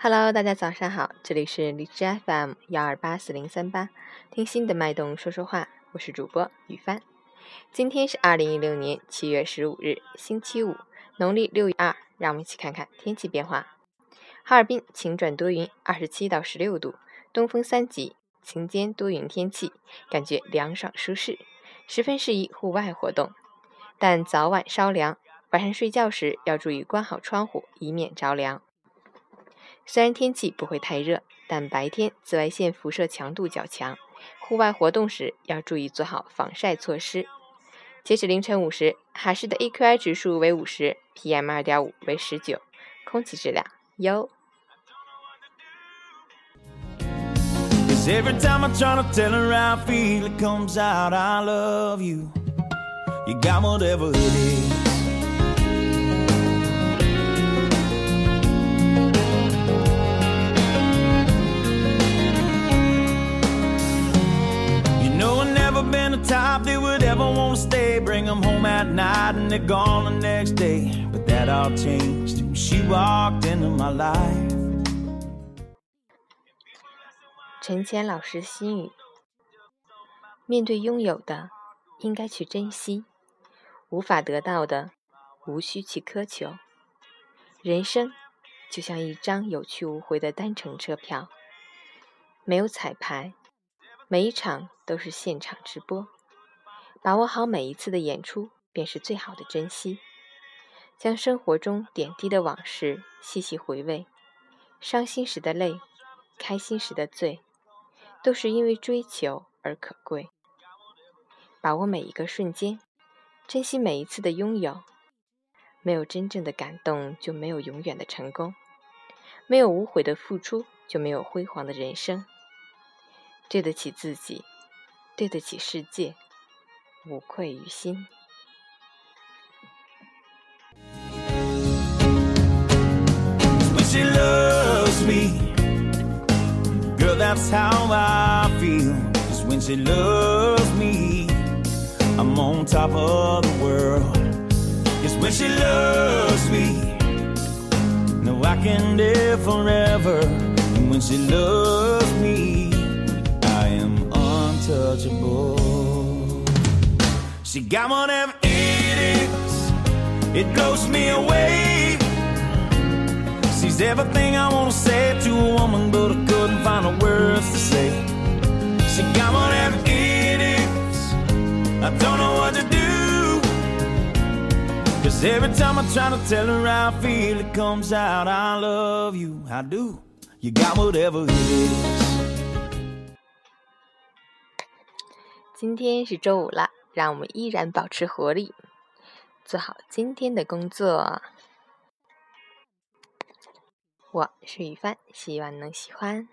Hello，大家早上好，这里是荔枝 FM 幺二八四零三八，听心的脉动说说话，我是主播雨帆。今天是二零一六年七月十五日，星期五，农历六月二。让我们一起看看天气变化。哈尔滨晴转多云，二十七到十六度，东风三级，晴间多云天气，感觉凉爽舒适，十分适宜户外活动。但早晚稍凉，晚上睡觉时要注意关好窗户，以免着凉。虽然天气不会太热，但白天紫外线辐射强度较强，户外活动时要注意做好防晒措施。截止凌晨五时，哈市的 AQI 指数为五十，PM 二点五为十九，空气质量优。Top they would ever want to stay. Bring them home at night and they're gone the next day. But that all changed when she walked into my life. 陈谦老师心语：面对拥有的，应该去珍惜；无法得到的，无需去苛求。人生就像一张有去无回的单程车票，没有彩排，每一场都是现场直播，把握好每一次的演出，便是最好的珍惜。将生活中点滴的往事细细回味，伤心时的泪，开心时的醉，都是因为追求而可贵。把握每一个瞬间，珍惜每一次的拥有。没有真正的感动，就没有永远的成功；没有无悔的付出，就没有辉煌的人生。对得起自己，对得起世界，无愧于心。untouchable. She got whatever it is, it blows me away. She's everything I wanna say to a woman, but I couldn't find the words to say. She got whatever it is, I don't know what to do. Cause every time I try to tell her how I feel, it comes out, I love you, I do. You got whatever it is. 今天是周五了， 让我们依然保持活力，做好今天的工作。我是雨帆，希望能喜欢。